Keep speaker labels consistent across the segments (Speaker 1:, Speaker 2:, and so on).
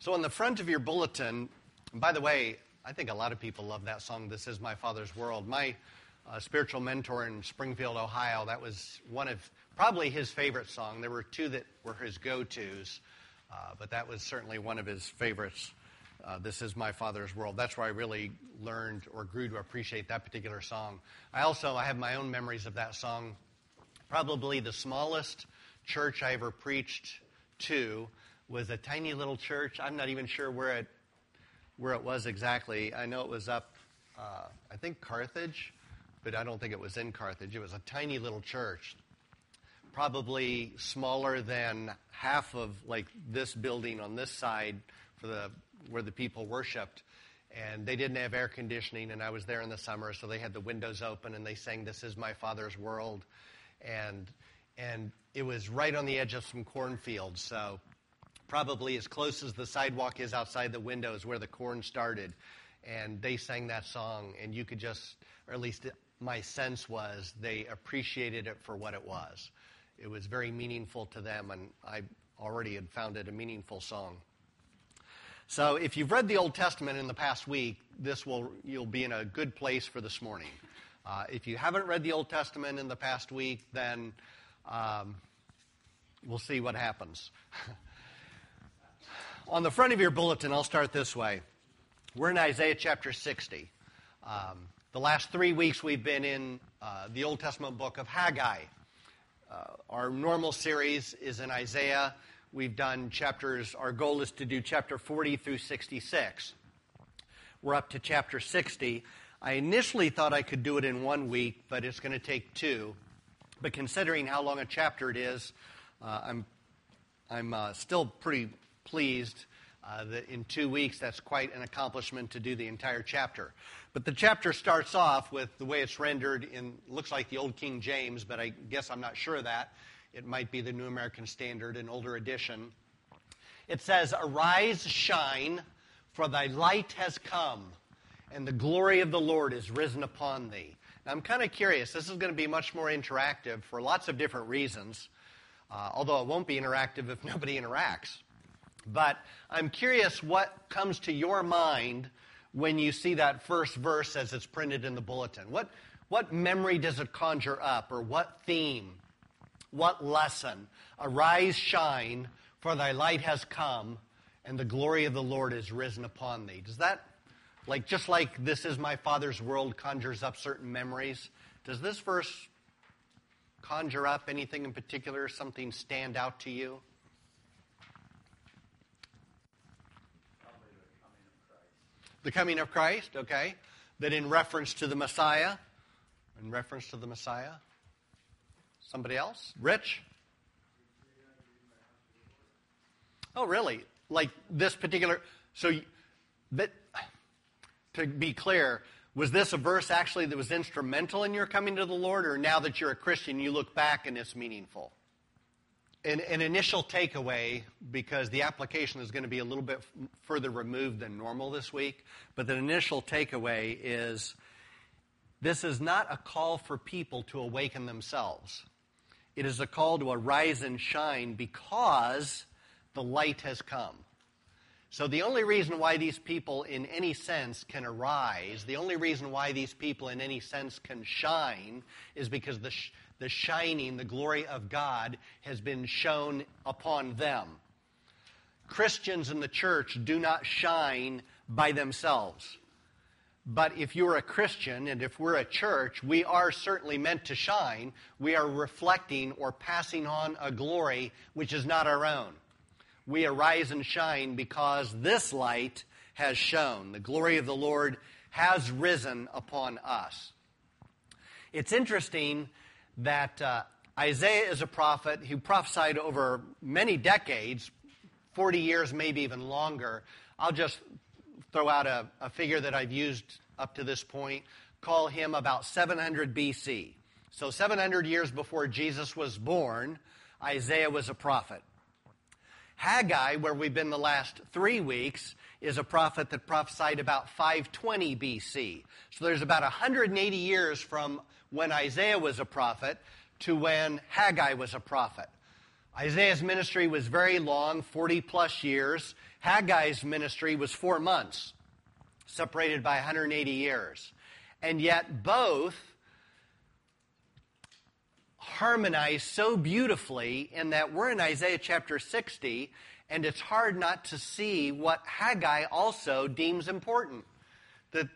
Speaker 1: So, on the front of your bulletin, by the way, I think a lot of people love that song, This Is My Father's World. My uh, spiritual mentor in Springfield, Ohio, that was one of probably his favorite song. There were two that were his go tos, uh, but that was certainly one of his favorites. Uh, this is my father's world. That's where I really learned or grew to appreciate that particular song. I also I have my own memories of that song. Probably the smallest church I ever preached to was a tiny little church. I'm not even sure where it where it was exactly. I know it was up, uh, I think Carthage, but I don't think it was in Carthage. It was a tiny little church, probably smaller than half of like this building on this side for the where the people worshipped. And they didn't have air conditioning, and I was there in the summer, so they had the windows open, and they sang "This Is My Father's World," and and it was right on the edge of some cornfields. So probably as close as the sidewalk is outside the window is where the corn started. And they sang that song, and you could just, or at least my sense was, they appreciated it for what it was. It was very meaningful to them, and I already had found it a meaningful song. So if you've read the Old Testament in the past week, this will you'll be in a good place for this morning. Uh, if you haven't read the Old Testament in the past week, then um, we'll see what happens. On the front of your bulletin, I'll start this way. We're in Isaiah chapter 60. Um, the last three weeks we've been in uh, the Old Testament book of Haggai. Uh, our normal series is in Isaiah. We've done chapters, our goal is to do chapter 40 through 66. We're up to chapter 60. I initially thought I could do it in one week, but it's going to take two. But considering how long a chapter it is, uh, I'm, I'm uh, still pretty pleased uh, that in two weeks that's quite an accomplishment to do the entire chapter. But the chapter starts off with the way it's rendered in looks like the old King James, but I guess I'm not sure of that. It might be the New American Standard, an older edition. It says, Arise, shine, for thy light has come, and the glory of the Lord is risen upon thee. Now, I'm kind of curious. This is going to be much more interactive for lots of different reasons, uh, although it won't be interactive if nobody interacts. But I'm curious what comes to your mind when you see that first verse as it's printed in the bulletin. What, what memory does it conjure up, or what theme, what lesson? Arise, shine, for thy light has come, and the glory of the Lord is risen upon thee. Does that, like, just like this is my Father's world conjures up certain memories, does this verse conjure up anything in particular, something stand out to you? The coming of Christ, okay? That in reference to the Messiah, in reference to the Messiah. Somebody else? Rich? Oh, really? Like this particular. So, that, to be clear, was this a verse actually that was instrumental in your coming to the Lord, or now that you're a Christian, you look back and it's meaningful? An, an, initial takeaway, because the application is going to be a little bit further removed than normal this week, but the initial takeaway is this is not a call for people to awaken themselves. It is a call to arise and shine because the light has come. So, the only reason why these people, in any sense, can arise, the only reason why these people, in any sense, can shine, is because the, sh- the shining, the glory of God has been shown upon them. Christians in the church do not shine by themselves. But if you're a Christian and if we're a church, we are certainly meant to shine. We are reflecting or passing on a glory which is not our own. We arise and shine because this light has shone. The glory of the Lord has risen upon us. It's interesting that uh, Isaiah is a prophet who prophesied over many decades, 40 years, maybe even longer. I'll just throw out a, a figure that I've used up to this point, call him about 700 BC. So, 700 years before Jesus was born, Isaiah was a prophet. Haggai, where we've been the last three weeks, is a prophet that prophesied about 520 BC. So there's about 180 years from when Isaiah was a prophet to when Haggai was a prophet. Isaiah's ministry was very long, 40 plus years. Haggai's ministry was four months, separated by 180 years. And yet both harmonize so beautifully in that we're in Isaiah chapter 60, and it's hard not to see what Haggai also deems important. That,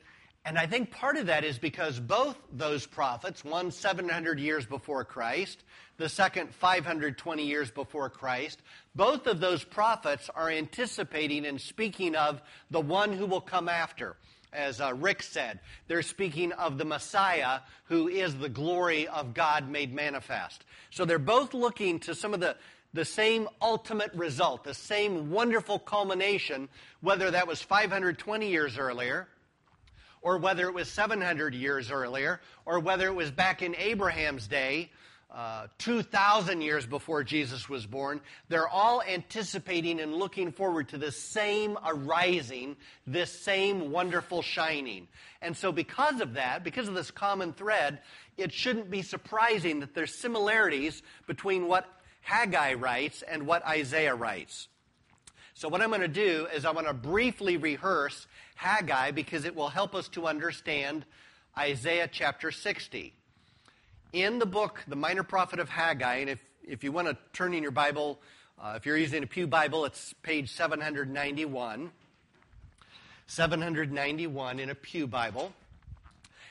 Speaker 1: and I think part of that is because both those prophets, one 700 years before Christ, the second 520 years before Christ, both of those prophets are anticipating and speaking of the one who will come after as uh, Rick said. They're speaking of the Messiah, who is the glory of God made manifest. So they're both looking to some of the, the same ultimate result, the same wonderful culmination, whether that was 520 years earlier, or whether it was 700 years earlier, or whether it was back in Abraham's day, uh, 2,000 years before Jesus was born, they're all anticipating and looking forward to this same arising, this same wonderful shining. And so, because of that, because of this common thread, it shouldn't be surprising that there's similarities between what Haggai writes and what Isaiah writes. So, what I'm going to do is I'm going to briefly rehearse Haggai because it will help us to understand Isaiah chapter 60 in the book, The Minor Prophet of Haggai, and if, if you want to turn in your Bible, uh, if you're using a Pew Bible, it's page 791. 791 in a Pew Bible.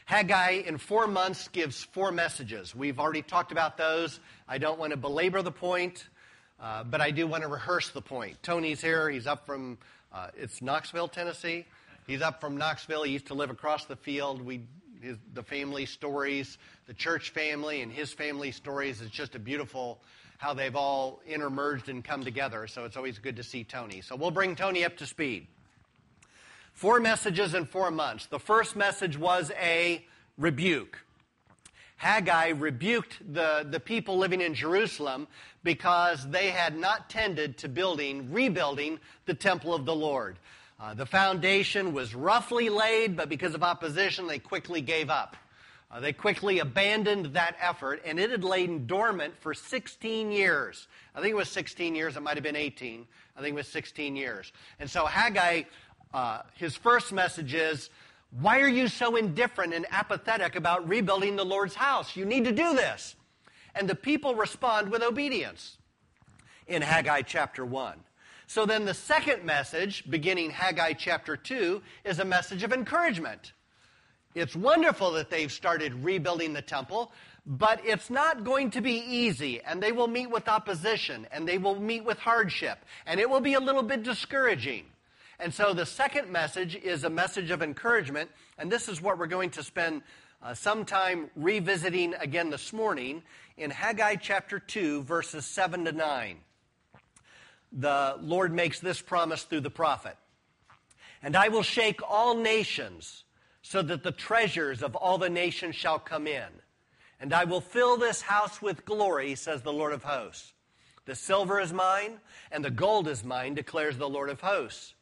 Speaker 1: Haggai, in four months, gives four messages. We've already talked about those. I don't want to belabor the point, uh, but I do want to rehearse the point. Tony's here. He's up from, uh, it's Knoxville, Tennessee. He's up from Knoxville. He used to live across the field. We his, the family stories, the church family and his family stories. It's just a beautiful how they've all intermerged and come together. So it's always good to see Tony. So we'll bring Tony up to speed. Four messages in four months. The first message was a rebuke. Haggai rebuked the, the people living in Jerusalem because they had not tended to building, rebuilding the temple of the Lord. Uh, the foundation was roughly laid, but because of opposition, they quickly gave up. Uh, they quickly abandoned that effort, and it had lain dormant for 16 years. I think it was 16 years, it might have been 18. I think it was 16 years. And so Haggai, uh, his first message is, Why are you so indifferent and apathetic about rebuilding the Lord's house? You need to do this. And the people respond with obedience in Haggai chapter 1. So then the second message, beginning Haggai chapter 2, is a message of encouragement. It's wonderful that they've started rebuilding the temple, but it's not going to be easy, and they will meet with opposition, and they will meet with hardship, and it will be a little bit discouraging. And so the second message is a message of encouragement, and this is what we're going to spend uh, some time revisiting again this morning in Haggai chapter 2, verses 7 to 9 the Lord makes this promise through the prophet. And I will shake all nations so that the treasures of all the nations shall come in. And I will fill this house with glory, says the Lord of hosts. The silver is mine, and the gold is mine, declares the Lord of hosts.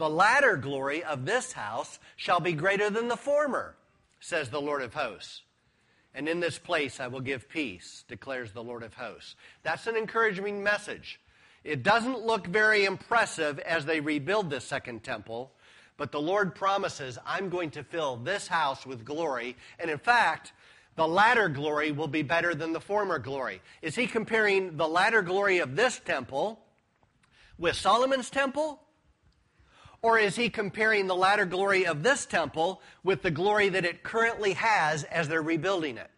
Speaker 1: The latter glory of this house shall be greater than the former, says the Lord of hosts. And in this place I will give peace, declares the Lord of hosts. That's an encouraging message. It doesn't look very impressive as they rebuild this second temple, but the Lord promises, I'm going to fill this house with glory. And in fact, the latter glory will be better than the former glory. Is he comparing the latter glory of this temple with Solomon's temple? Or is he comparing the latter glory of this temple with the glory that it currently has as they're rebuilding it?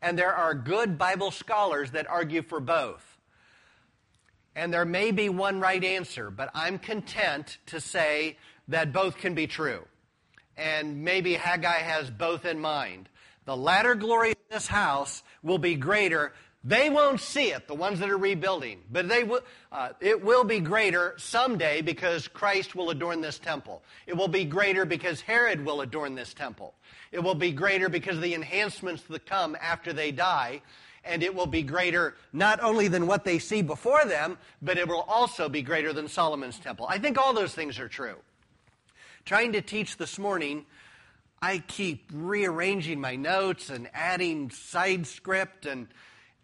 Speaker 1: And there are good Bible scholars that argue for both. And there may be one right answer, but I'm content to say that both can be true. And maybe Haggai has both in mind. The latter glory of this house will be greater. They won't see it, the ones that are rebuilding, but they will, uh, it will be greater someday because Christ will adorn this temple. It will be greater because Herod will adorn this temple. It will be greater because of the enhancements that come after they die and it will be greater not only than what they see before them, but it will also be greater than Solomon's temple. I think all those things are true. Trying to teach this morning, I keep rearranging my notes and adding side script and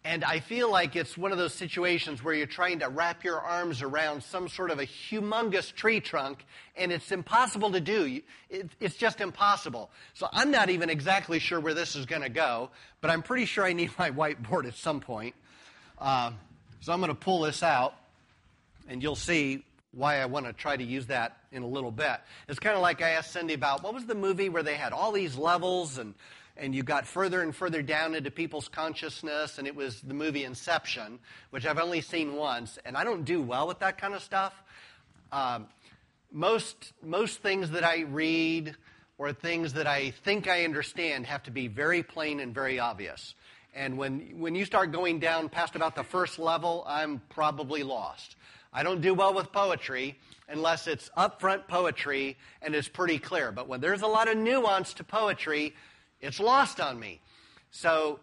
Speaker 1: And I feel like it's one of those situations where you're trying to wrap your arms around some sort of a humongous tree trunk, and it's impossible to do. It's just impossible. So I'm not even exactly sure where this is going to go, but I'm pretty sure I need my whiteboard at some point. Uh, so I'm going to pull this out, and you'll see why I want to try to use that in a little bit. It's kind of like I asked Cindy about what was the movie where they had all these levels and and you got further and further down into people's consciousness, and it was the movie Inception, which I've only seen once, and I don't do well with that kind of stuff. Um, most, most things that I read or things that I think I understand have to be very plain and very obvious. And when, when you start going down past about the first level, I'm probably lost. I don't do well with poetry unless it's upfront poetry and it's pretty clear. But when there's a lot of nuance to poetry, it's lost on me. So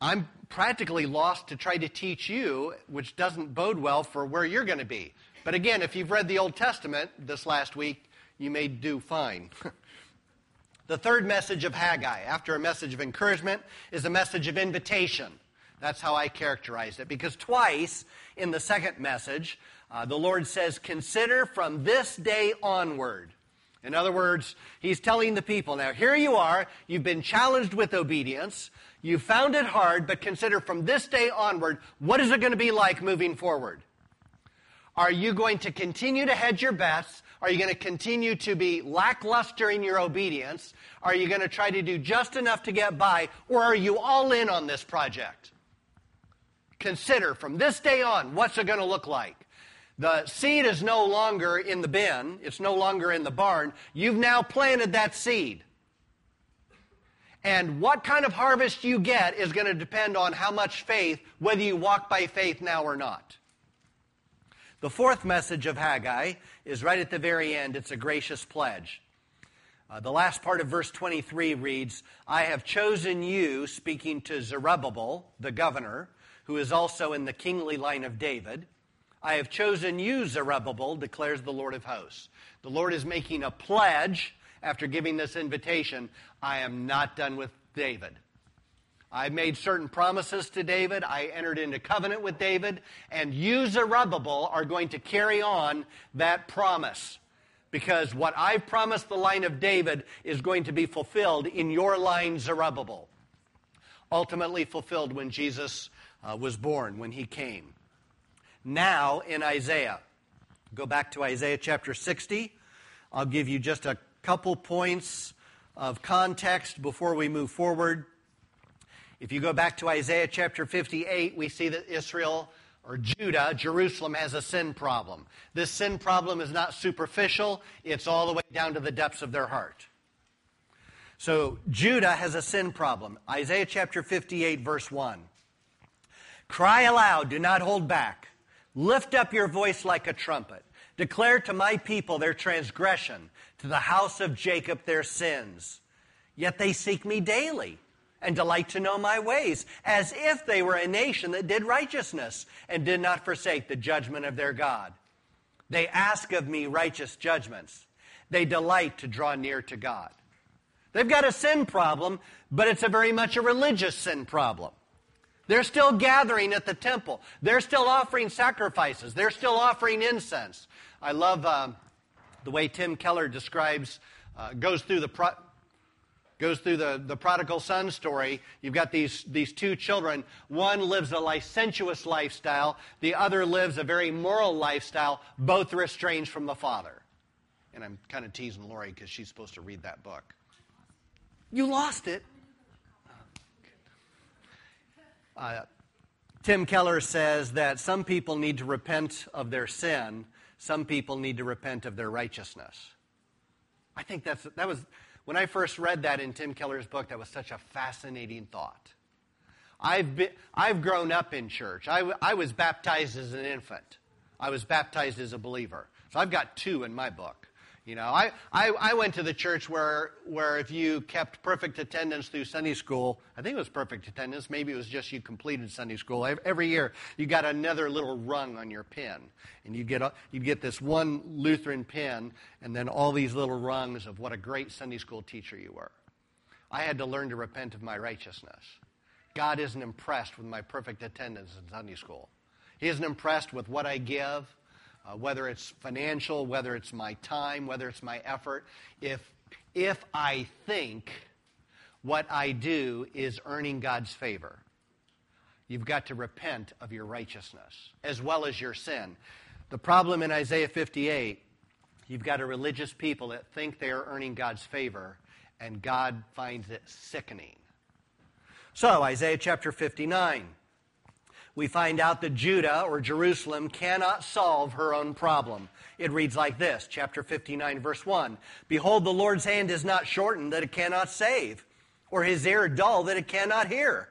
Speaker 1: I'm practically lost to try to teach you, which doesn't bode well for where you're going to be. But again, if you've read the Old Testament this last week, you may do fine. the third message of Haggai, after a message of encouragement, is a message of invitation. That's how I characterize it. Because twice in the second message, uh, the Lord says, Consider from this day onward. In other words, he's telling the people now, here you are, you've been challenged with obedience, you found it hard, but consider from this day onward, what is it going to be like moving forward? Are you going to continue to hedge your bets? Are you going to continue to be lackluster in your obedience? Are you going to try to do just enough to get by? Or are you all in on this project? Consider from this day on, what's it going to look like? The seed is no longer in the bin, it's no longer in the barn. You've now planted that seed. And what kind of harvest you get is going to depend on how much faith, whether you walk by faith now or not. The fourth message of Haggai is right at the very end. It's a gracious pledge. Uh, the last part of verse 23 reads, I have chosen you, speaking to Zerubbabel, the governor, who is also in the kingly line of David I have chosen you, Zerubbabel, declares the Lord of hosts. The Lord is making a pledge after giving this invitation. I am not done with David. I made certain promises to David. I entered into covenant with David. And you, Zerubbabel, are going to carry on that promise. Because what I've promised the line of David is going to be fulfilled in your line, Zerubbabel. Ultimately fulfilled when Jesus uh, was born, when he came now in Isaiah. Go back to Isaiah chapter 60. I'll give you just a couple points of context before we move forward. If you go back to Isaiah chapter 58, we see that Israel or Judah, Jerusalem, has a sin problem. This sin problem is not superficial, it's all the way down to the depths of their heart. So Judah has a sin problem. Isaiah chapter 58, verse 1. Cry aloud, do not hold back. Lift up your voice like a trumpet. Declare to my people their transgression, to the house of Jacob their sins. Yet they seek me daily and delight to know my ways, as if they were a nation that did righteousness and did not forsake the judgment of their God. They ask of me righteous judgments. They delight to draw near to God. They've got a sin problem, but it's a very much a religious sin problem. They're still gathering at the temple. They're still offering sacrifices. They're still offering incense. I love uh, the way Tim Keller describes, uh, goes through the pro- goes through the, the prodigal son story. You've got these, these two children. One lives a licentious lifestyle, the other lives a very moral lifestyle. Both are estranged from the father. And I'm kind of teasing Lori because she's supposed to read that book. You lost it. Uh, Tim Keller says that some people need to repent of their sin, some people need to repent of their righteousness. I think that's, that was, when I first read that in Tim Keller's book, that was such a fascinating thought. I've, been, I've grown up in church. I, I was baptized as an infant. I was baptized as a believer. So I've got two in my book. You know, I, I, I, went to the church where, where if you kept perfect attendance through Sunday school, I think it was perfect attendance, maybe it was just you completed Sunday school. Every year, you got another little rung on your pin. And you'd get, you'd get this one Lutheran pin, and then all these little rungs of what a great Sunday school teacher you were. I had to learn to repent of my righteousness. God isn't impressed with my perfect attendance in Sunday school. He isn't impressed with what I give, uh, whether it's financial, whether it's my time, whether it's my effort. If, if I think what I do is earning God's favor, you've got to repent of your righteousness as well as your sin. The problem in Isaiah 58, you've got a religious people that think they are earning God's favor, and God finds it sickening. So, Isaiah chapter 59 we find out that Judah or Jerusalem cannot solve her own problem. It reads like this, chapter 59, verse 1 Behold, the Lord's hand is not shortened that it cannot save, or his ear dull that it cannot hear.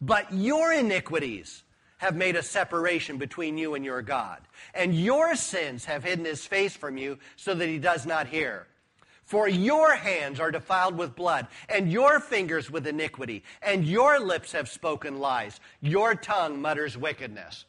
Speaker 1: But your iniquities have made a separation between you and your God, and your sins have hidden his face from you so that he does not hear. For your hands are defiled with blood, and your fingers with iniquity, and your lips have spoken lies. Your tongue mutters wickedness.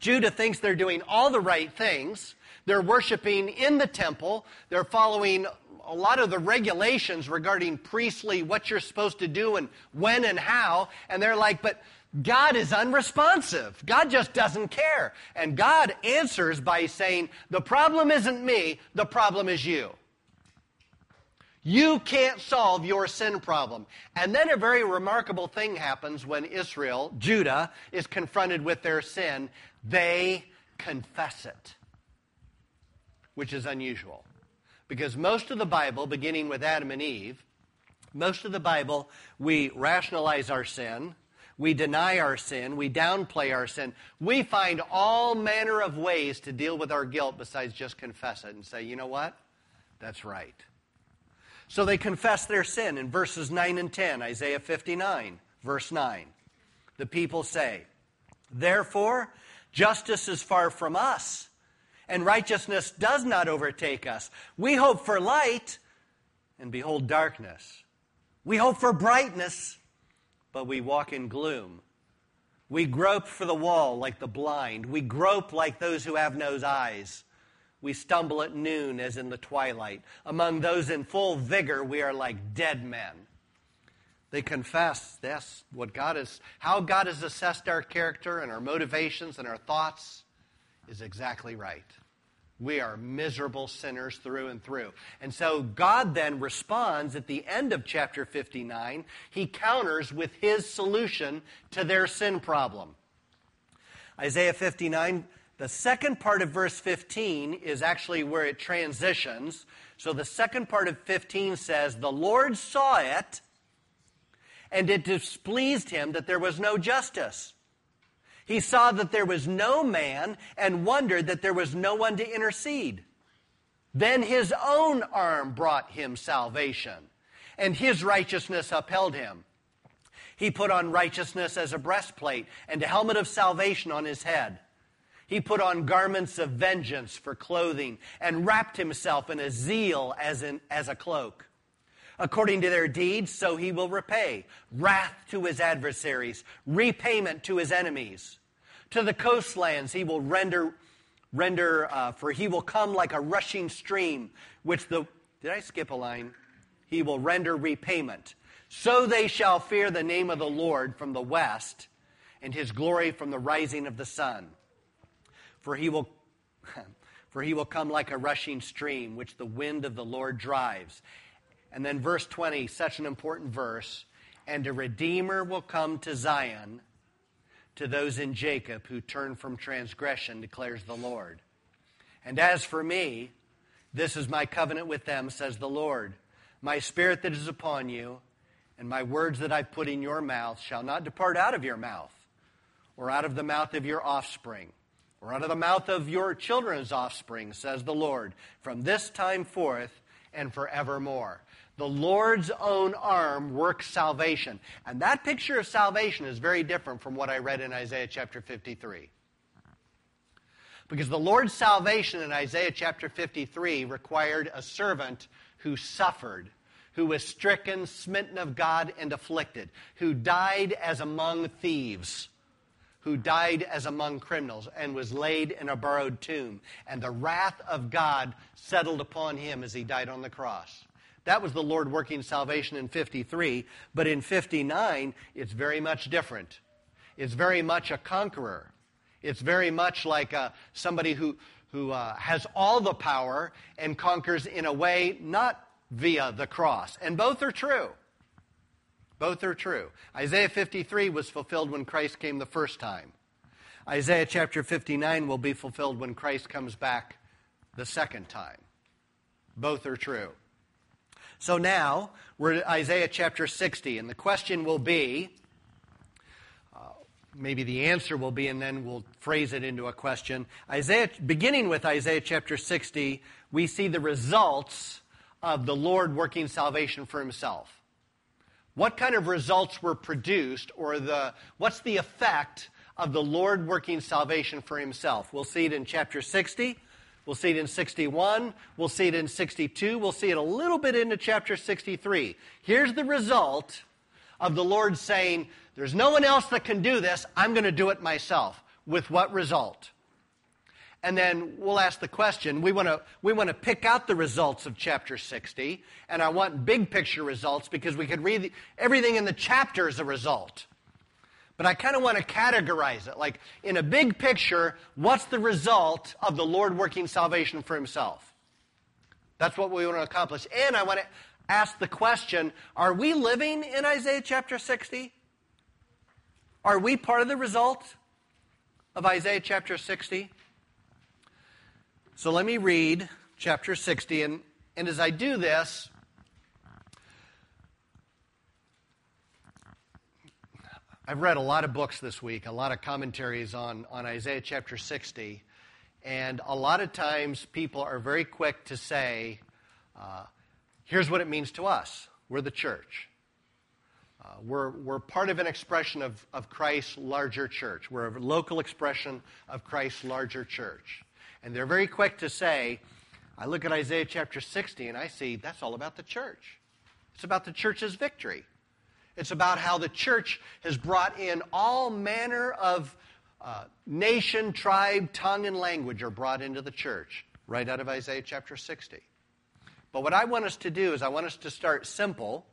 Speaker 1: Judah thinks they're doing all the right things. They're worshiping in the temple. They're following a lot of the regulations regarding priestly, what you're supposed to do and when and how. And they're like, but God is unresponsive. God just doesn't care. And God answers by saying, the problem isn't me, the problem is you. You can't solve your sin problem. And then a very remarkable thing happens when Israel, Judah, is confronted with their sin. They confess it, which is unusual. Because most of the Bible, beginning with Adam and Eve, most of the Bible, we rationalize our sin, we deny our sin, we downplay our sin. We find all manner of ways to deal with our guilt besides just confess it and say, you know what? That's right. So they confess their sin in verses 9 and 10, Isaiah 59, verse 9. The people say, Therefore, justice is far from us, and righteousness does not overtake us. We hope for light, and behold darkness. We hope for brightness, but we walk in gloom. We grope for the wall like the blind. We grope like those who have no eyes. We stumble at noon as in the twilight. Among those in full vigor, we are like dead men. They confess that's what God is, how God has assessed our character and our motivations and our thoughts is exactly right. We are miserable sinners through and through. And so God then responds at the end of chapter 59. He counters with his solution to their sin problem. Isaiah 59 the second part of verse 15 is actually where it transitions. So the second part of 15 says, The Lord saw it, and it displeased him that there was no justice. He saw that there was no man and wondered that there was no one to intercede. Then his own arm brought him salvation, and his righteousness upheld him. He put on righteousness as a breastplate and a helmet of salvation on his head. He put on garments of vengeance for clothing and wrapped himself in a zeal as, in, as a cloak. According to their deeds, so he will repay wrath to his adversaries, repayment to his enemies. To the coastlands he will render, render uh, for he will come like a rushing stream, which the, did I skip a line? He will render repayment. So they shall fear the name of the Lord from the west, and his glory from the rising of the sun for he will for he will come like a rushing stream which the wind of the Lord drives. And then verse 20, such an important verse, and a redeemer will come to Zion to those in Jacob who turn from transgression, declares the Lord. And as for me, this is my covenant with them, says the Lord. My spirit that is upon you, and my words that I've put in your mouth shall not depart out of your mouth, or out of the mouth of your offspring or out of the mouth of your children's offspring, says the Lord, from this time forth and forevermore. The Lord's own arm works salvation. And that picture of salvation is very different from what I read in Isaiah chapter 53. Because the Lord's salvation in Isaiah chapter 53 required a servant who suffered, who was stricken, smitten of God, and afflicted, who died as among thieves who died as among criminals and was laid in a borrowed tomb. And the wrath of God settled upon him as he died on the cross. That was the Lord working salvation in 53. But in 59, it's very much different. It's very much a conqueror. It's very much like uh, somebody who, who uh, has all the power and conquers in a way not via the cross. And both are true. Both are true. Isaiah 53 was fulfilled when Christ came the first time. Isaiah chapter 59 will be fulfilled when Christ comes back the second time. Both are true. So now we're at Isaiah chapter 60, and the question will be uh, maybe the answer will be, and then we'll phrase it into a question. Isaiah, beginning with Isaiah chapter 60, we see the results of the Lord working salvation for himself. What kind of results were produced, or the, what's the effect of the Lord working salvation for himself? We'll see it in chapter 60. We'll see it in 61. We'll see it in 62. We'll see it a little bit into chapter 63. Here's the result of the Lord saying, There's no one else that can do this. I'm going to do it myself. With what result? And then we'll ask the question. We want to we want to pick out the results of chapter 60, and I want big picture results because we could read the, everything in the chapter as a result. But I kind of want to categorize it. Like, in a big picture, what's the result of the Lord working salvation for himself? That's what we want to accomplish. And I want to ask the question are we living in Isaiah chapter 60? Are we part of the result of Isaiah chapter 60? So let me read chapter 60. And, and as I do this, I've read a lot of books this week, a lot of commentaries on, on Isaiah chapter 60. And a lot of times people are very quick to say, uh, here's what it means to us. We're the church. Uh, we're, we're part of an expression of, of Christ's larger church. We're a local expression of Christ's larger church. And they're very quick to say, I look at Isaiah chapter 60 and I see that's all about the church. It's about the church's victory. It's about how the church has brought in all manner of uh, nation, tribe, tongue, and language are brought into the church, right out of Isaiah chapter 60. But what I want us to do is I want us to start simple.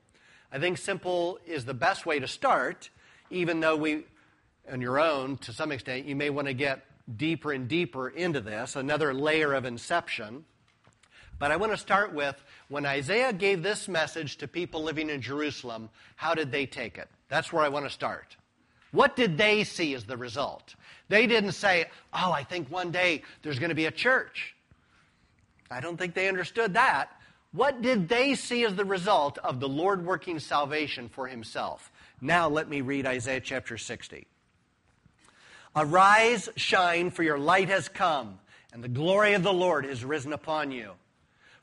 Speaker 1: I think simple is the best way to start, even though we, on your own, to some extent, you may want to get deeper and deeper into this, another layer of inception. But I want to start with when Isaiah gave this message to people living in Jerusalem, how did they take it? That's where I want to start. What did they see as the result? They didn't say, Oh, I think one day there's going to be a church. I don't think they understood that. What did they see as the result of the Lord working salvation for himself? Now let me read Isaiah chapter 60. Arise, shine, for your light has come, and the glory of the Lord is risen upon you.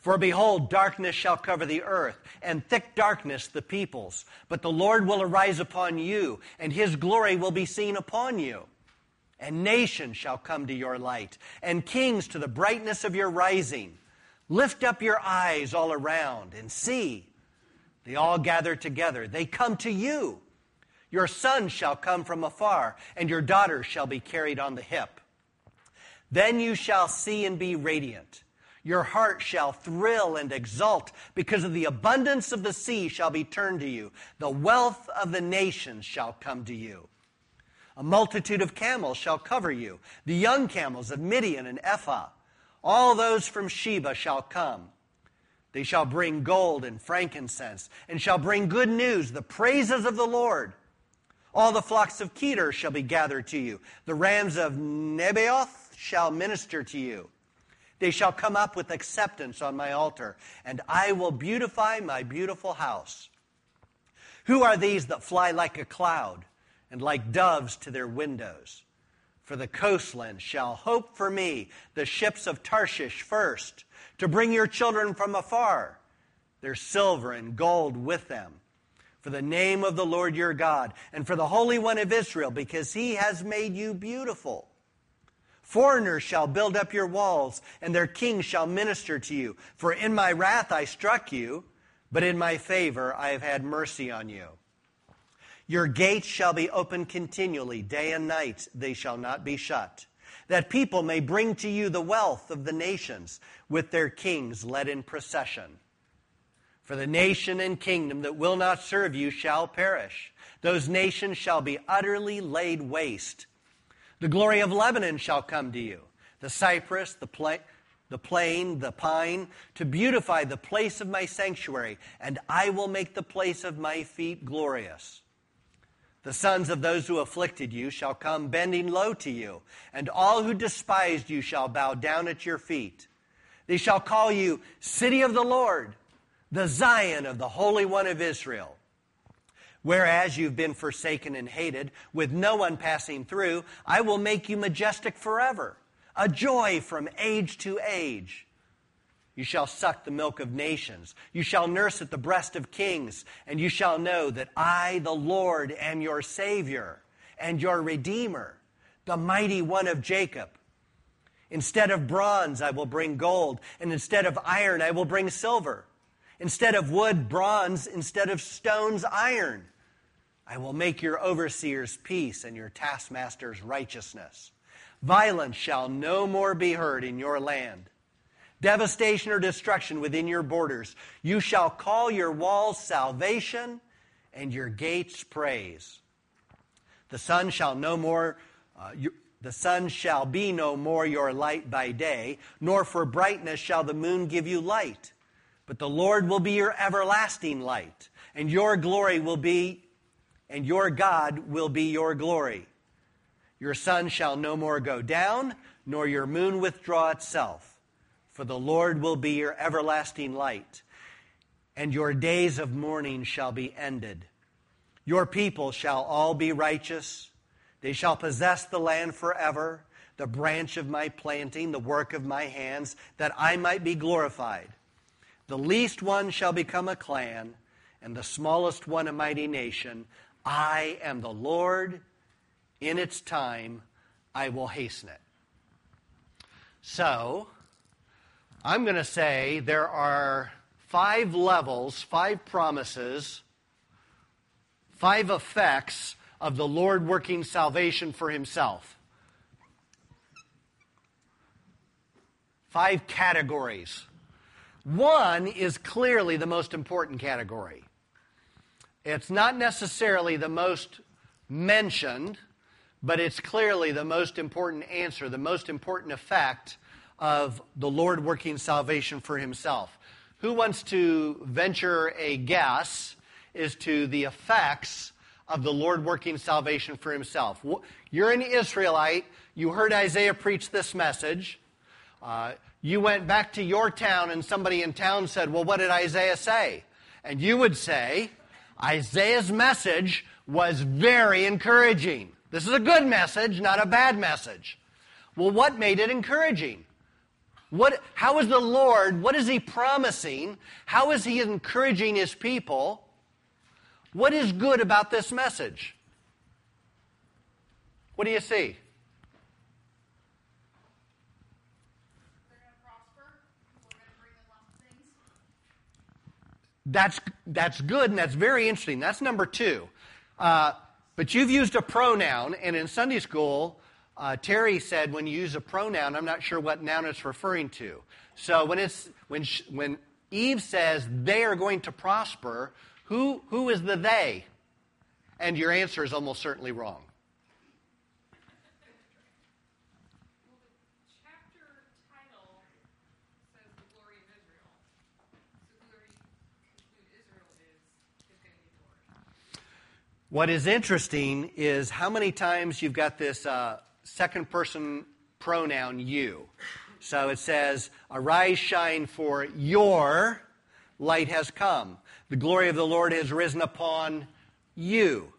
Speaker 1: For behold, darkness shall cover the earth, and thick darkness the peoples. But the Lord will arise upon you, and his glory will be seen upon you. And nations shall come to your light, and kings to the brightness of your rising. Lift up your eyes all around, and see. They all gather together. They come to you. Your son shall come from afar, and your daughter shall be carried on the hip. Then you shall see and be radiant. Your heart shall thrill and exult, because of the abundance of the sea shall be turned to you. The wealth of the nations shall come to you. A multitude of camels shall cover you, the young camels of Midian and Ephah. All those from Sheba shall come. They shall bring gold and frankincense, and shall bring good news, the praises of the Lord. All the flocks of Kedar shall be gathered to you. The rams of Nebaioth shall minister to you. They shall come up with acceptance on my altar, and I will beautify my beautiful house. Who are these that fly like a cloud and like doves to their windows? For the coastland shall hope for me, the ships of Tarshish first, to bring your children from afar, their silver and gold with them for the name of the Lord your God, and for the Holy One of Israel, because he has made you beautiful. Foreigners shall build up your walls, and their kings shall minister to you. For in my wrath I struck you, but in my favor I have had mercy on you. Your gates shall be open continually, day and night they shall not be shut, that people may bring to you the wealth of the nations, with their kings led in procession. For the nation and kingdom that will not serve you shall perish. Those nations shall be utterly laid waste. The glory of Lebanon shall come to you, the cypress, the, pla- the plane, the pine, to beautify the place of my sanctuary, and I will make the place of my feet glorious. The sons of those who afflicted you shall come bending low to you, and all who despised you shall bow down at your feet. They shall call you City of the Lord the Zion of the Holy One of Israel. Whereas you've been forsaken and hated, with no one passing through, I will make you majestic forever, a joy from age to age. You shall suck the milk of nations. You shall nurse at the breast of kings, and you shall know that I, the Lord, am your Savior and your Redeemer, the mighty one of Jacob. Instead of bronze, I will bring gold, and instead of iron, I will bring silver Instead of wood, bronze. Instead of stones, iron. I will make your overseers peace and your taskmasters righteousness. Violence shall no more be heard in your land. Devastation or destruction within your borders. You shall call your walls salvation and your gates praise. The sun shall no more, uh, you, the sun shall be no more your light by day, nor for brightness shall the moon give you light. But the Lord will be your everlasting light, and your glory will be, and your God will be your glory. Your sun shall no more go down, nor your moon withdraw itself. For the Lord will be your everlasting light, and your days of mourning shall be ended. Your people shall all be righteous. They shall possess the land forever, the branch of my planting, the work of my hands, that I might be glorified. The least one shall become a clan, and the smallest one a mighty nation. I am the Lord. In its time, I will hasten it. So, I'm going to say there are five levels, five promises, five effects of the Lord working salvation for himself. Five categories. One is clearly the most important category. It's not necessarily the most mentioned, but it's clearly the most important answer, the most important effect of the Lord working salvation for himself. Who wants to venture a guess as to the effects of the Lord working salvation for himself? You're an Israelite. You heard Isaiah preach this message. Uh, you went back to your town and somebody in town said, Well, what did Isaiah say? And you would say, Isaiah's message was very encouraging. This is a good message, not a bad message. Well, what made it encouraging? What, how is the Lord, what is He promising? How is He encouraging His people? What is good about this message? What do you see? That's, that's good and that's very interesting. That's number two. Uh, but you've used a pronoun, and in Sunday school, uh, Terry said when you use a pronoun, I'm not sure what noun it's referring to. So when, it's, when, sh- when Eve says they are going to prosper, who, who is the they? And your answer is almost certainly wrong. What is interesting is how many times you've got this uh, second person pronoun you. So it says, Arise, shine, for your light has come. The glory of the Lord has risen upon you.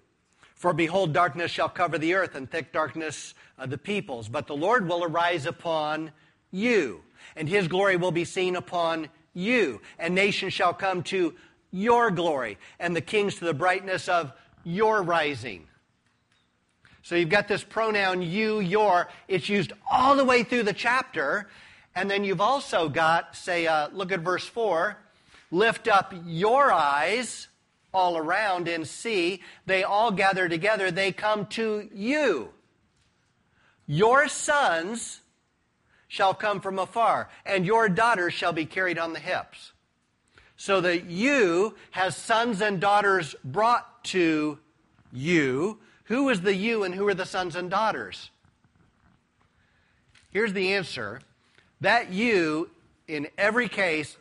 Speaker 1: For behold, darkness shall cover the earth, and thick darkness uh, the peoples. But the Lord will arise upon you, and his glory will be seen upon you. And nations shall come to your glory, and the kings to the brightness of your rising. So you've got this pronoun you, your. It's used all the way through the chapter. And then you've also got, say, uh, look at verse 4 lift up your eyes all around and see. They all gather together. They come to you. Your sons shall come from afar, and your daughters shall be carried on the hips. So that you has sons and daughters brought to you. Who is the you and who are the sons and daughters? Here's the answer. That you, in every case,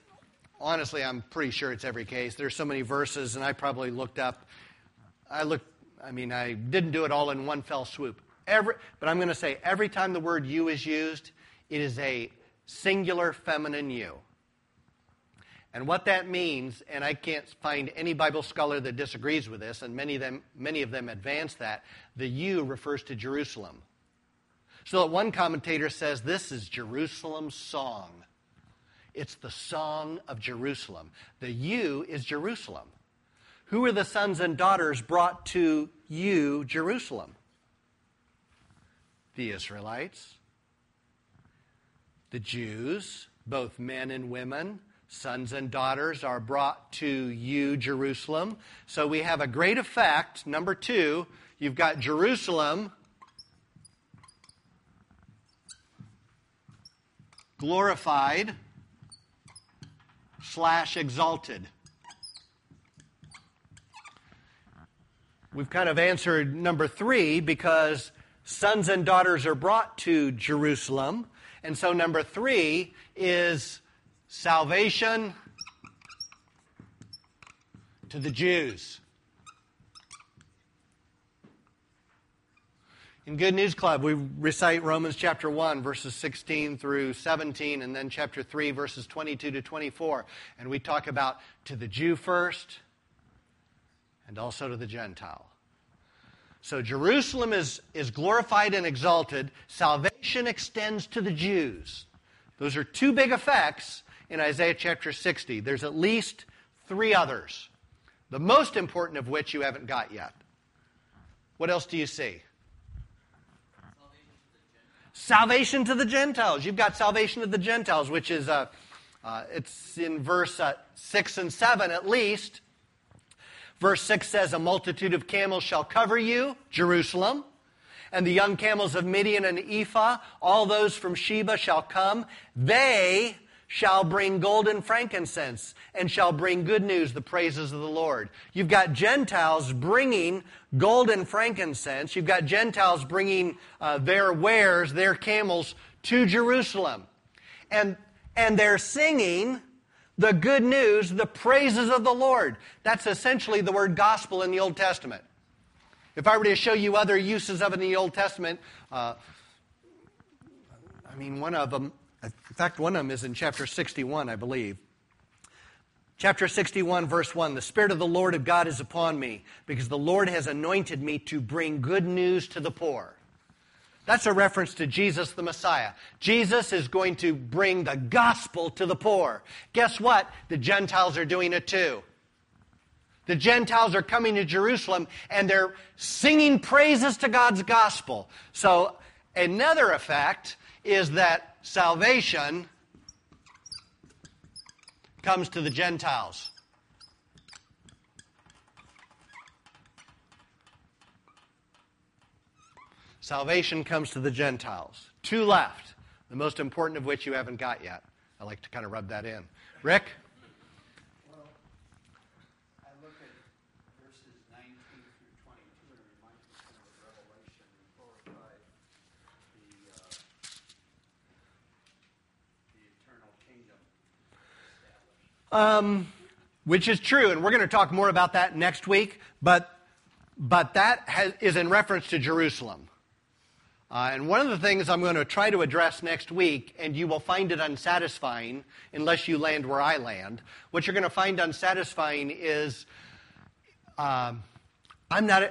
Speaker 1: honestly, I'm pretty sure it's every case. There's so many verses, and I probably looked up. I looked, I mean, I didn't do it all in one fell swoop. Every, but I'm going to say every time the word you is used, it is a singular feminine you. And what that means, and I can't find any Bible scholar that disagrees with this, and many of them, many of them advance that, the you refers to Jerusalem. So that one commentator says this is Jerusalem's song. It's the song of Jerusalem. The you is Jerusalem. Who are the sons and daughters brought to you, Jerusalem? The Israelites, the Jews, both men and women, sons and daughters are brought to you, Jerusalem. So we have a great effect. Number two, you've got Jerusalem glorified slash exalted. We've kind of answered number three because sons and daughters are brought to Jerusalem. And so number three is salvation to the Jews. In Good News Club, we recite Romans chapter 1, verses 16 through 17, and then chapter 3, verses 22 to 24. And we talk about to the Jew first, and also to the Gentile. So Jerusalem is, is glorified and exalted. Salvation extends to the Jews. Those are two big effects in Isaiah chapter 60. There's at least three others, the most important of which you haven't got yet. What else do you see? Salvation to the Gentiles. You've got salvation to the Gentiles, which is uh, uh, it's in verse uh, six and seven at least. Verse six says, "A multitude of camels shall cover you, Jerusalem." And the young camels of Midian and Ephah, all those from Sheba shall come. They shall bring gold and frankincense and shall bring good news, the praises of the Lord. You've got Gentiles bringing gold and frankincense. You've got Gentiles bringing uh, their wares, their camels to Jerusalem. And, and they're singing the good news, the praises of the Lord. That's essentially the word gospel in the Old Testament. If I were to show you other uses of it in the Old Testament, uh, I mean, one of them in fact, one of them is in chapter 61, I believe. Chapter 61, verse 1 The Spirit of the Lord of God is upon me, because the Lord has anointed me to bring good news to the poor. That's a reference to Jesus the Messiah. Jesus is going to bring the gospel to the poor. Guess what? The Gentiles are doing it too. The Gentiles are coming to Jerusalem and they're singing praises to God's gospel. So, another effect is that salvation comes to the Gentiles. Salvation comes to the Gentiles. Two left, the most important of which you haven't got yet. I like to kind of rub that in. Rick? Um, which is true, and we're going to talk more about that next week, but, but that has, is in reference to Jerusalem. Uh, and one of the things I'm going to try to address next week, and you will find it unsatisfying unless you land where I land, what you're going to find unsatisfying is um, I'm not.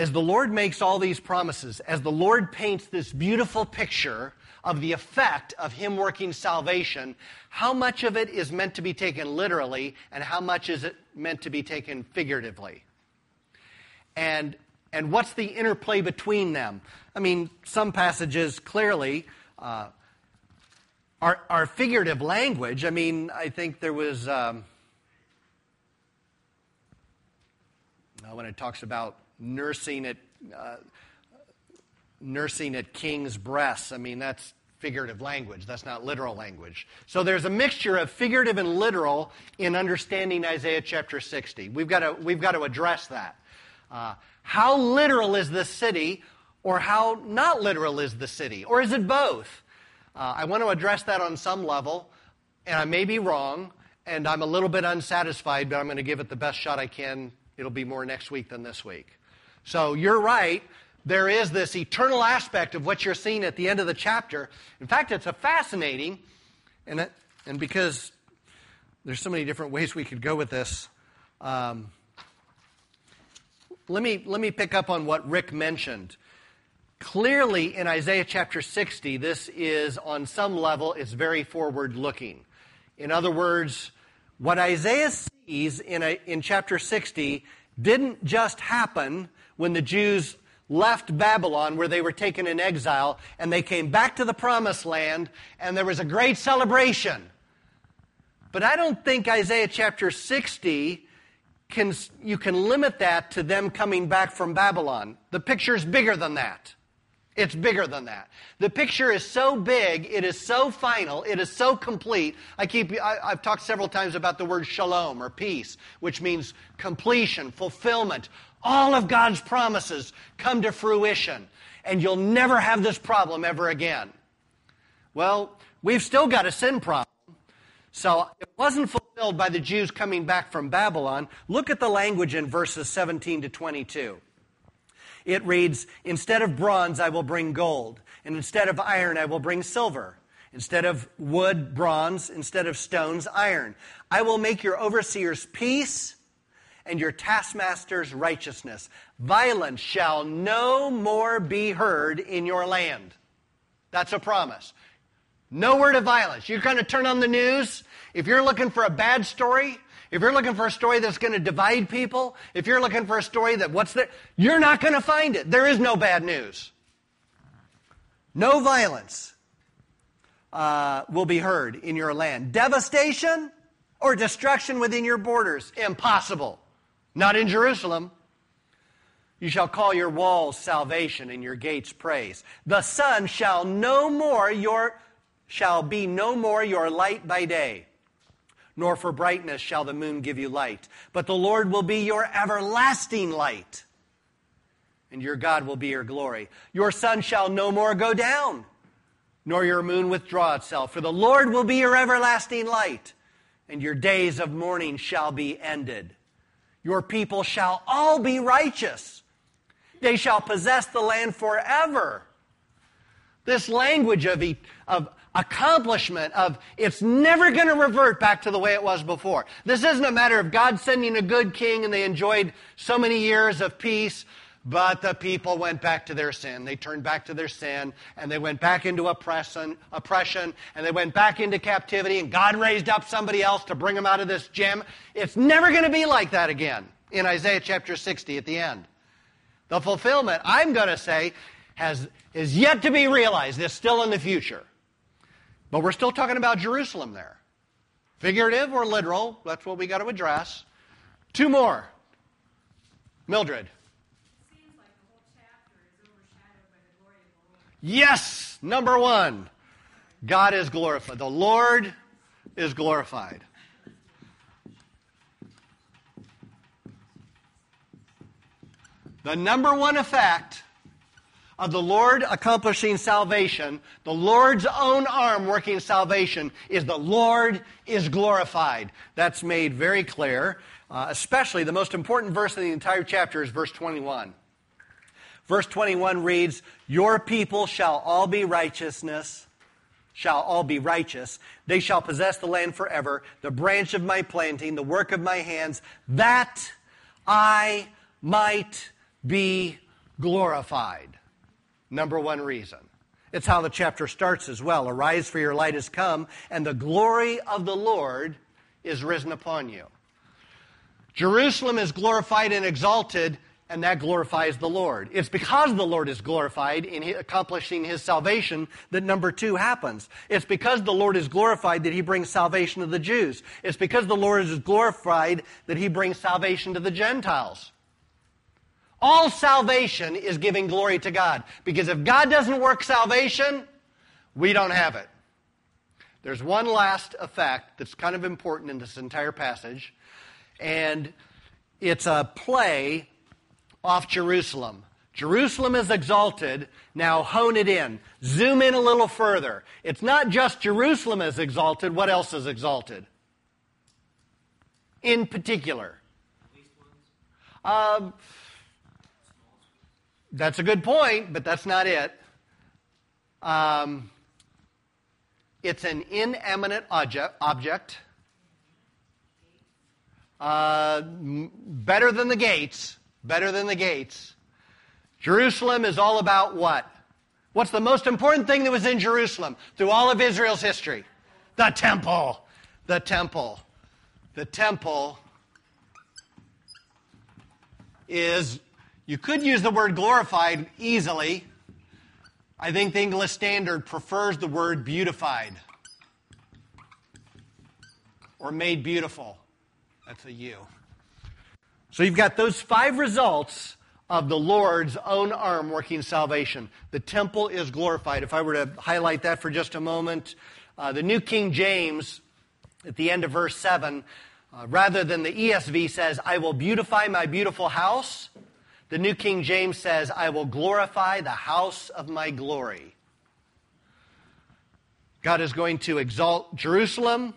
Speaker 1: As the Lord makes all these promises, as the Lord paints this beautiful picture of the effect of Him working salvation, how much of it is meant to be taken literally and how much is it meant to be taken figuratively? And, and what's the interplay between them? I mean, some passages clearly uh, are, are figurative language. I mean, I think there was. Um, when it talks about nursing it, uh, nursing at king's breasts. I mean, that's figurative language. That's not literal language. So there's a mixture of figurative and literal in understanding Isaiah chapter 60. We've got to, we've got to address that. Uh, how literal is the city, or how not literal is the city? Or is it both? Uh, I want to address that on some level, and I may be wrong, and I'm a little bit unsatisfied, but I'm going to give it the best shot I can. It'll be more next week than this week. So you're right there is this eternal aspect of what you're seeing at the end of the chapter. In fact, it's a fascinating, and, it, and because there's so many different ways we could go with this, um, let, me, let me pick up on what Rick mentioned. Clearly, in Isaiah chapter 60, this is on some level, it's very forward looking. In other words, what Isaiah sees in, a, in chapter 60 didn't just happen when the Jews left Babylon, where they were taken in exile, and they came back to the promised land, and there was a great celebration. But I don't think Isaiah chapter 60 can, you can limit that to them coming back from Babylon. The picture is bigger than that. It's bigger than that. The picture is so big, it is so final, it is so complete. I keep, I, have talked several times about the word shalom or peace, which means completion, fulfillment, all of God's promises come to fruition, and you'll never have this problem ever again. Well, we've still got a sin problem. So it wasn't fulfilled by the Jews coming back from Babylon. Look at the language in verses 17 to 22. It reads, Instead of bronze, I will bring gold, and instead of iron, I will bring silver. Instead of wood, bronze, instead of stones, iron. I will make your overseers peace and your taskmaster's righteousness. Violence shall no more be heard in your land. That's a promise. No word of violence. You're going to turn on the news. If you're looking for a bad story, if you're looking for a story that's going to divide people, if you're looking for a story that what's there, you're not going to find it. There is no bad news. No violence uh, will be heard in your land. Devastation or destruction within your borders, impossible. Not in Jerusalem. You shall call your walls salvation and your gates praise. The sun shall no more your shall be no more your light by day, nor for brightness shall the moon give you light. But the Lord will be your everlasting light, and your God will be your glory. Your sun shall no more go down, nor your moon withdraw itself, for the Lord will be your everlasting light, and your days of mourning shall be ended. Your people shall all be righteous. They shall possess the land forever. This language of, of accomplishment, of it's never going to revert back to the way it was before. This isn't a matter of God sending a good king and they enjoyed so many years of peace but the people went back to their sin. They turned back to their sin, and they went back into oppression, oppression, and they went back into captivity, and God raised up somebody else to bring them out of this gem. It's never going to be like that again in Isaiah chapter 60 at the end. The fulfillment, I'm going to say, has, is yet to be realized. It's still in the future. But we're still talking about Jerusalem there. Figurative or literal, that's what we got to address. Two more. Mildred. Yes, number one, God is glorified. The Lord is glorified. The number one effect of the Lord accomplishing salvation, the Lord's own arm working salvation, is the Lord is glorified. That's made very clear. Uh, especially the most important verse in the entire chapter is verse 21. Verse 21 reads, Your people shall all be righteousness, shall all be righteous. They shall possess the land forever, the branch of my planting, the work of my hands, that I might be glorified. Number one reason. It's how the chapter starts as well. Arise, for your light has come, and the glory of the Lord is risen upon you. Jerusalem is glorified and exalted and that glorifies the Lord. It's because the Lord is glorified in accomplishing his salvation that number two happens. It's because the Lord is glorified that he brings salvation to the Jews. It's because the Lord is glorified that he brings salvation to the Gentiles. All salvation is giving glory to God. Because if God doesn't work salvation, We don't have it. There's one last effect that's kind of important in this entire passage, and it's a play off Jerusalem. Jerusalem is exalted. Now hone it in. Zoom in a little further. It's not just Jerusalem is exalted. What else is exalted? In particular. Um, that's a good point, but that's not it. Um, it's an inanimate object. Uh, better than the gates. Better than the gates. Jerusalem is all about what? What's the most important thing that was in Jerusalem through all of Israel's history? The temple. The temple. The temple is, you could use the word glorified easily. I think the English Standard prefers the word beautified or made beautiful. That's a U. So you've got those five results of the Lord's own arm working salvation. The temple is glorified. If I were to highlight that for just a moment, uh, the New King James, at the end of verse 7, uh, rather than the ESV says, I will beautify my beautiful house, the New King James says, I will glorify the house of my glory. God is going to exalt Jerusalem,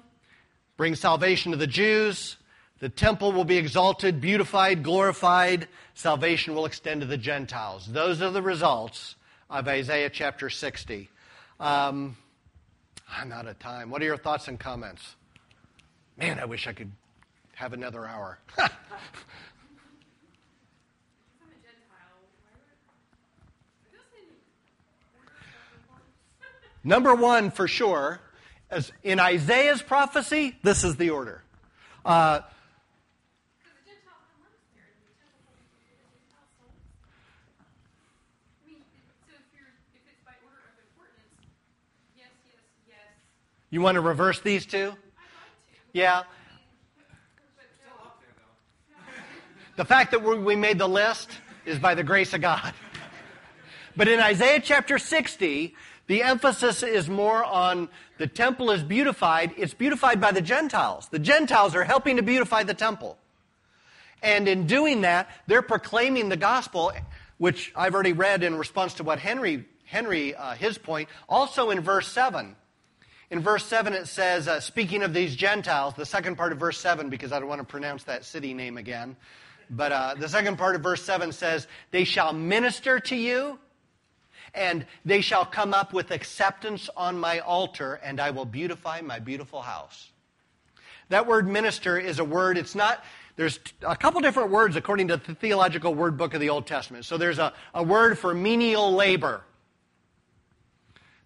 Speaker 1: bring salvation to the Jews, the temple will be exalted, beautified, glorified. Salvation will extend to the Gentiles. Those are the results of Isaiah chapter 60. Um, I'm out of time. What are your thoughts and comments? Man, I wish I could have another hour. Number one, for sure, as in Isaiah's prophecy, this is the order. Uh, You want to reverse these two? Yeah. The fact that we made the list is by the grace of God. But in Isaiah chapter 60, the emphasis is more on the temple is beautified. It's beautified by the Gentiles. The Gentiles are helping to beautify the temple. And in doing that, they're proclaiming the gospel, which I've already read in response to what Henry, Henry uh, his point, also in verse 7. In verse 7, it says, uh, speaking of these Gentiles, the second part of verse 7, because I don't want to pronounce that city name again, but uh, the second part of verse 7 says, They shall minister to you, and they shall come up with acceptance on my altar, and I will beautify my beautiful house. That word minister is a word, it's not, there's a couple different words according to the Theological Word Book of the Old Testament. So there's a, a word for menial labor.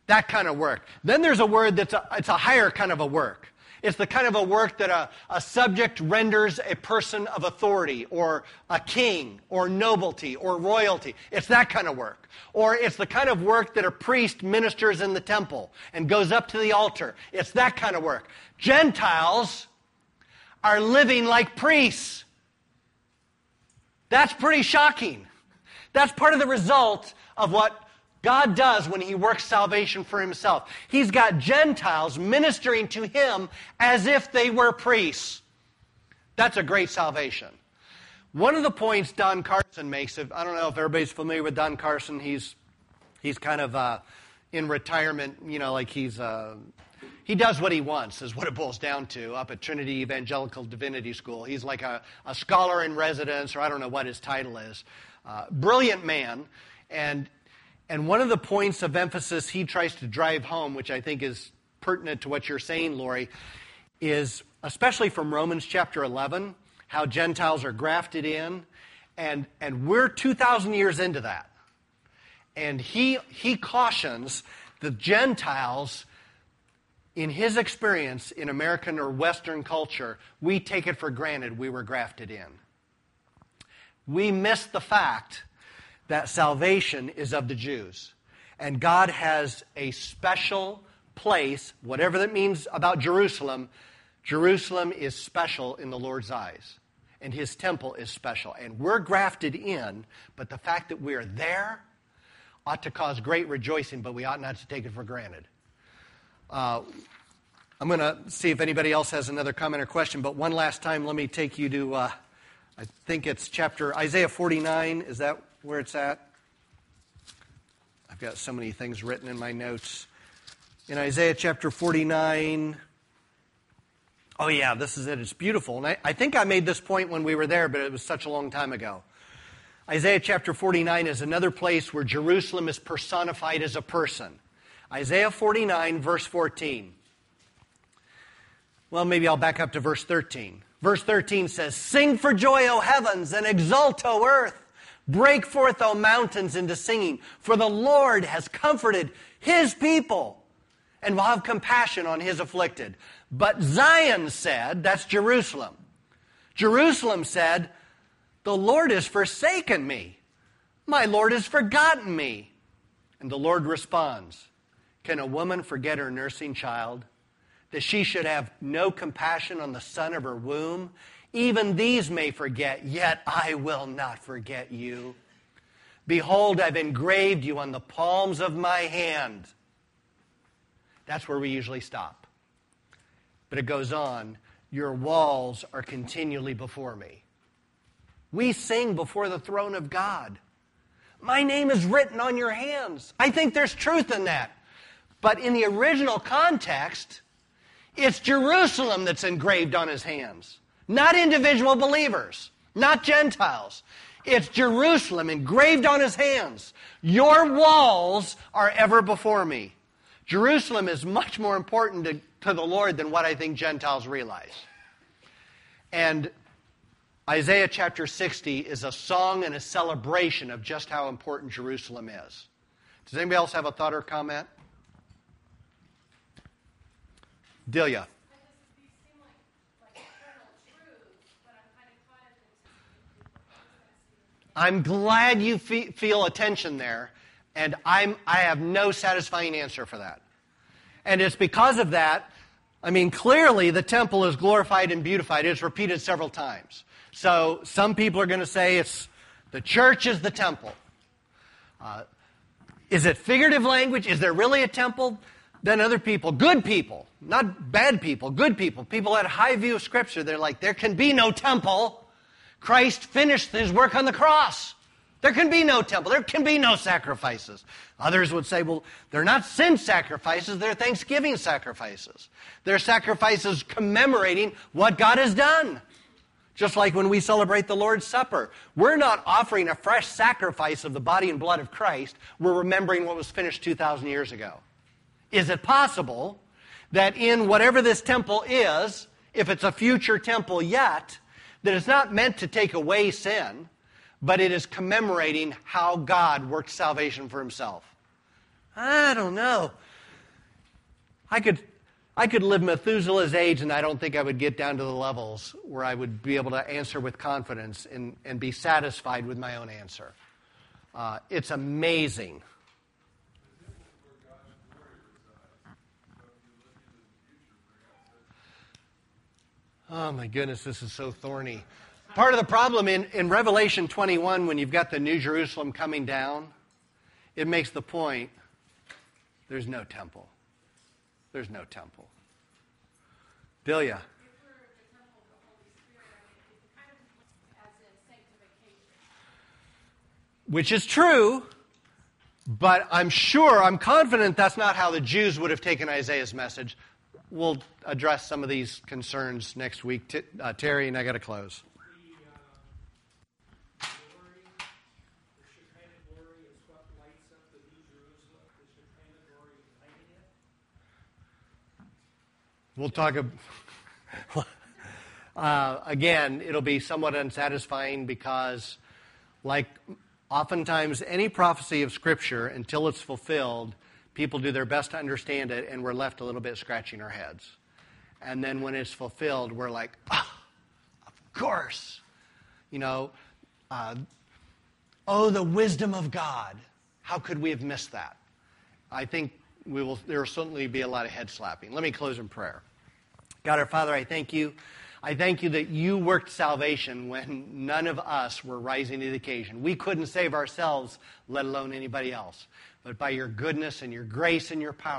Speaker 1: That kind of work. Then there's a word that's a, it's a higher kind of a work. It's the kind of a work that a, a subject renders a person of authority or a king or nobility or royalty. It's that kind of work. Or it's the kind of work that a priest ministers in the temple and goes up to the altar. It's that kind of work. Gentiles are living like priests. That's pretty shocking. That's part of the result of what God does when he works salvation for himself. He's got Gentiles ministering to him as if they were priests. That's a great salvation. One of the points Don Carson makes, if, I don't know if everybody's familiar with Don Carson, he's, he's kind of uh, in retirement, you know, like he's, uh, he does what he wants, is what it boils down to, up at Trinity Evangelical Divinity School. He's like a, a scholar in residence, or I don't know what his title is. Uh, brilliant man, and and one of the points of emphasis he tries to drive home, which I think is pertinent to what you're saying, Lori, is especially from Romans chapter 11, how Gentiles are grafted in. And, and we're 2,000 years into that. And he, he cautions the Gentiles, in his experience in American or Western culture, we take it for granted we were grafted in. We miss the fact that salvation is of the Jews. And God has a special place, whatever that means about Jerusalem. Jerusalem is special in the Lord's eyes, and his temple is special. And we're grafted in, but the fact that we're there ought to cause great rejoicing, but we ought not to take it for granted. Uh, I'm going to see if anybody else has another comment or question, but one last time, let me take you to, uh, I think it's chapter Isaiah 49. Is that where it's at? I've got so many things written in my notes. In Isaiah chapter 49, oh, yeah, this is it. It's beautiful. And I, I think I made this point when we were there, but it was such a long time ago. Isaiah chapter 49 is another place where Jerusalem is personified as a person. Isaiah 49, verse 14. Well, maybe I'll back up to verse 13. Verse 13 says, Sing for joy, O heavens, and exult, O earth. Break forth, O mountains, into singing, for the Lord has comforted his people and will have compassion on his afflicted. But Zion said, that's Jerusalem. Jerusalem said, The Lord has forsaken me. My Lord has forgotten me. And the Lord responds, Can a woman forget her nursing child? That she should have no compassion on the son of her womb? Even these may forget, yet I will not forget you. Behold, I've engraved you on the palms of my hand. That's where we usually stop. But it goes on, Your walls are continually before me. We sing before the throne of God. My name is written on your hands. I think there's truth in that. But in the original context, it's Jerusalem that's engraved on his hands, not individual believers, not Gentiles. It's Jerusalem engraved on his hands. Your walls are ever before me. Jerusalem is much more important to, to the Lord than what I think Gentiles realize. And Isaiah chapter 60 is a song and a celebration of just how important Jerusalem is. Does anybody else have a thought or comment? Delia. I'm glad you fe- feel attention there, and I'm, I have no satisfying answer for that. And it's because of that, I mean, clearly the temple is glorified and beautified. It's repeated several times. So some people are going to say it's the church is the temple. Uh, is it figurative language? Is there really a temple? Then other people, good people, not bad people, good people, people at a high view of Scripture, they're like, there can be no temple Christ finished his work on the cross. There can be no temple. There can be no sacrifices. Others would say, well, they're not sin sacrifices, they're thanksgiving sacrifices. They're sacrifices commemorating what God has done. Just like when we celebrate the Lord's Supper. We're not offering a fresh sacrifice of the body and blood of Christ. We're remembering what was finished 2,000 years ago. Is it possible that in whatever this temple is, if it's a future temple yet, that is not meant to take away sin, but it is commemorating how God worked salvation for himself. I don't know. I could, I could live Methuselah's age, and I don't think I would get down to the levels where I would be able to answer with confidence and, and be satisfied with my own answer. Uh, it's amazing. Oh my goodness, this is so thorny. Part of the problem in, in Revelation 21, when you've got the New Jerusalem coming down, it makes the point there's no temple. There's no temple. Delia. Which is true, but I'm sure, I'm confident that's not how the Jews would have taken Isaiah's message we'll address some of these concerns next week. T- uh, Terry, and I got to close. We'll talk. uh, again, it'll be somewhat unsatisfying because, like oftentimes any prophecy of Scripture, until it's fulfilled, people do their best to understand it, and we're left a little bit scratching our heads. And then when it's fulfilled, we're like, ah, of course. You know, uh, oh, the wisdom of God. How could we have missed that? I think we will, there will certainly be a lot of head slapping. Let me close in prayer. God our Father, I thank you. I thank you that you worked salvation when none of us were rising to the occasion. We couldn't save ourselves, let alone anybody else but by your goodness and your grace and your power.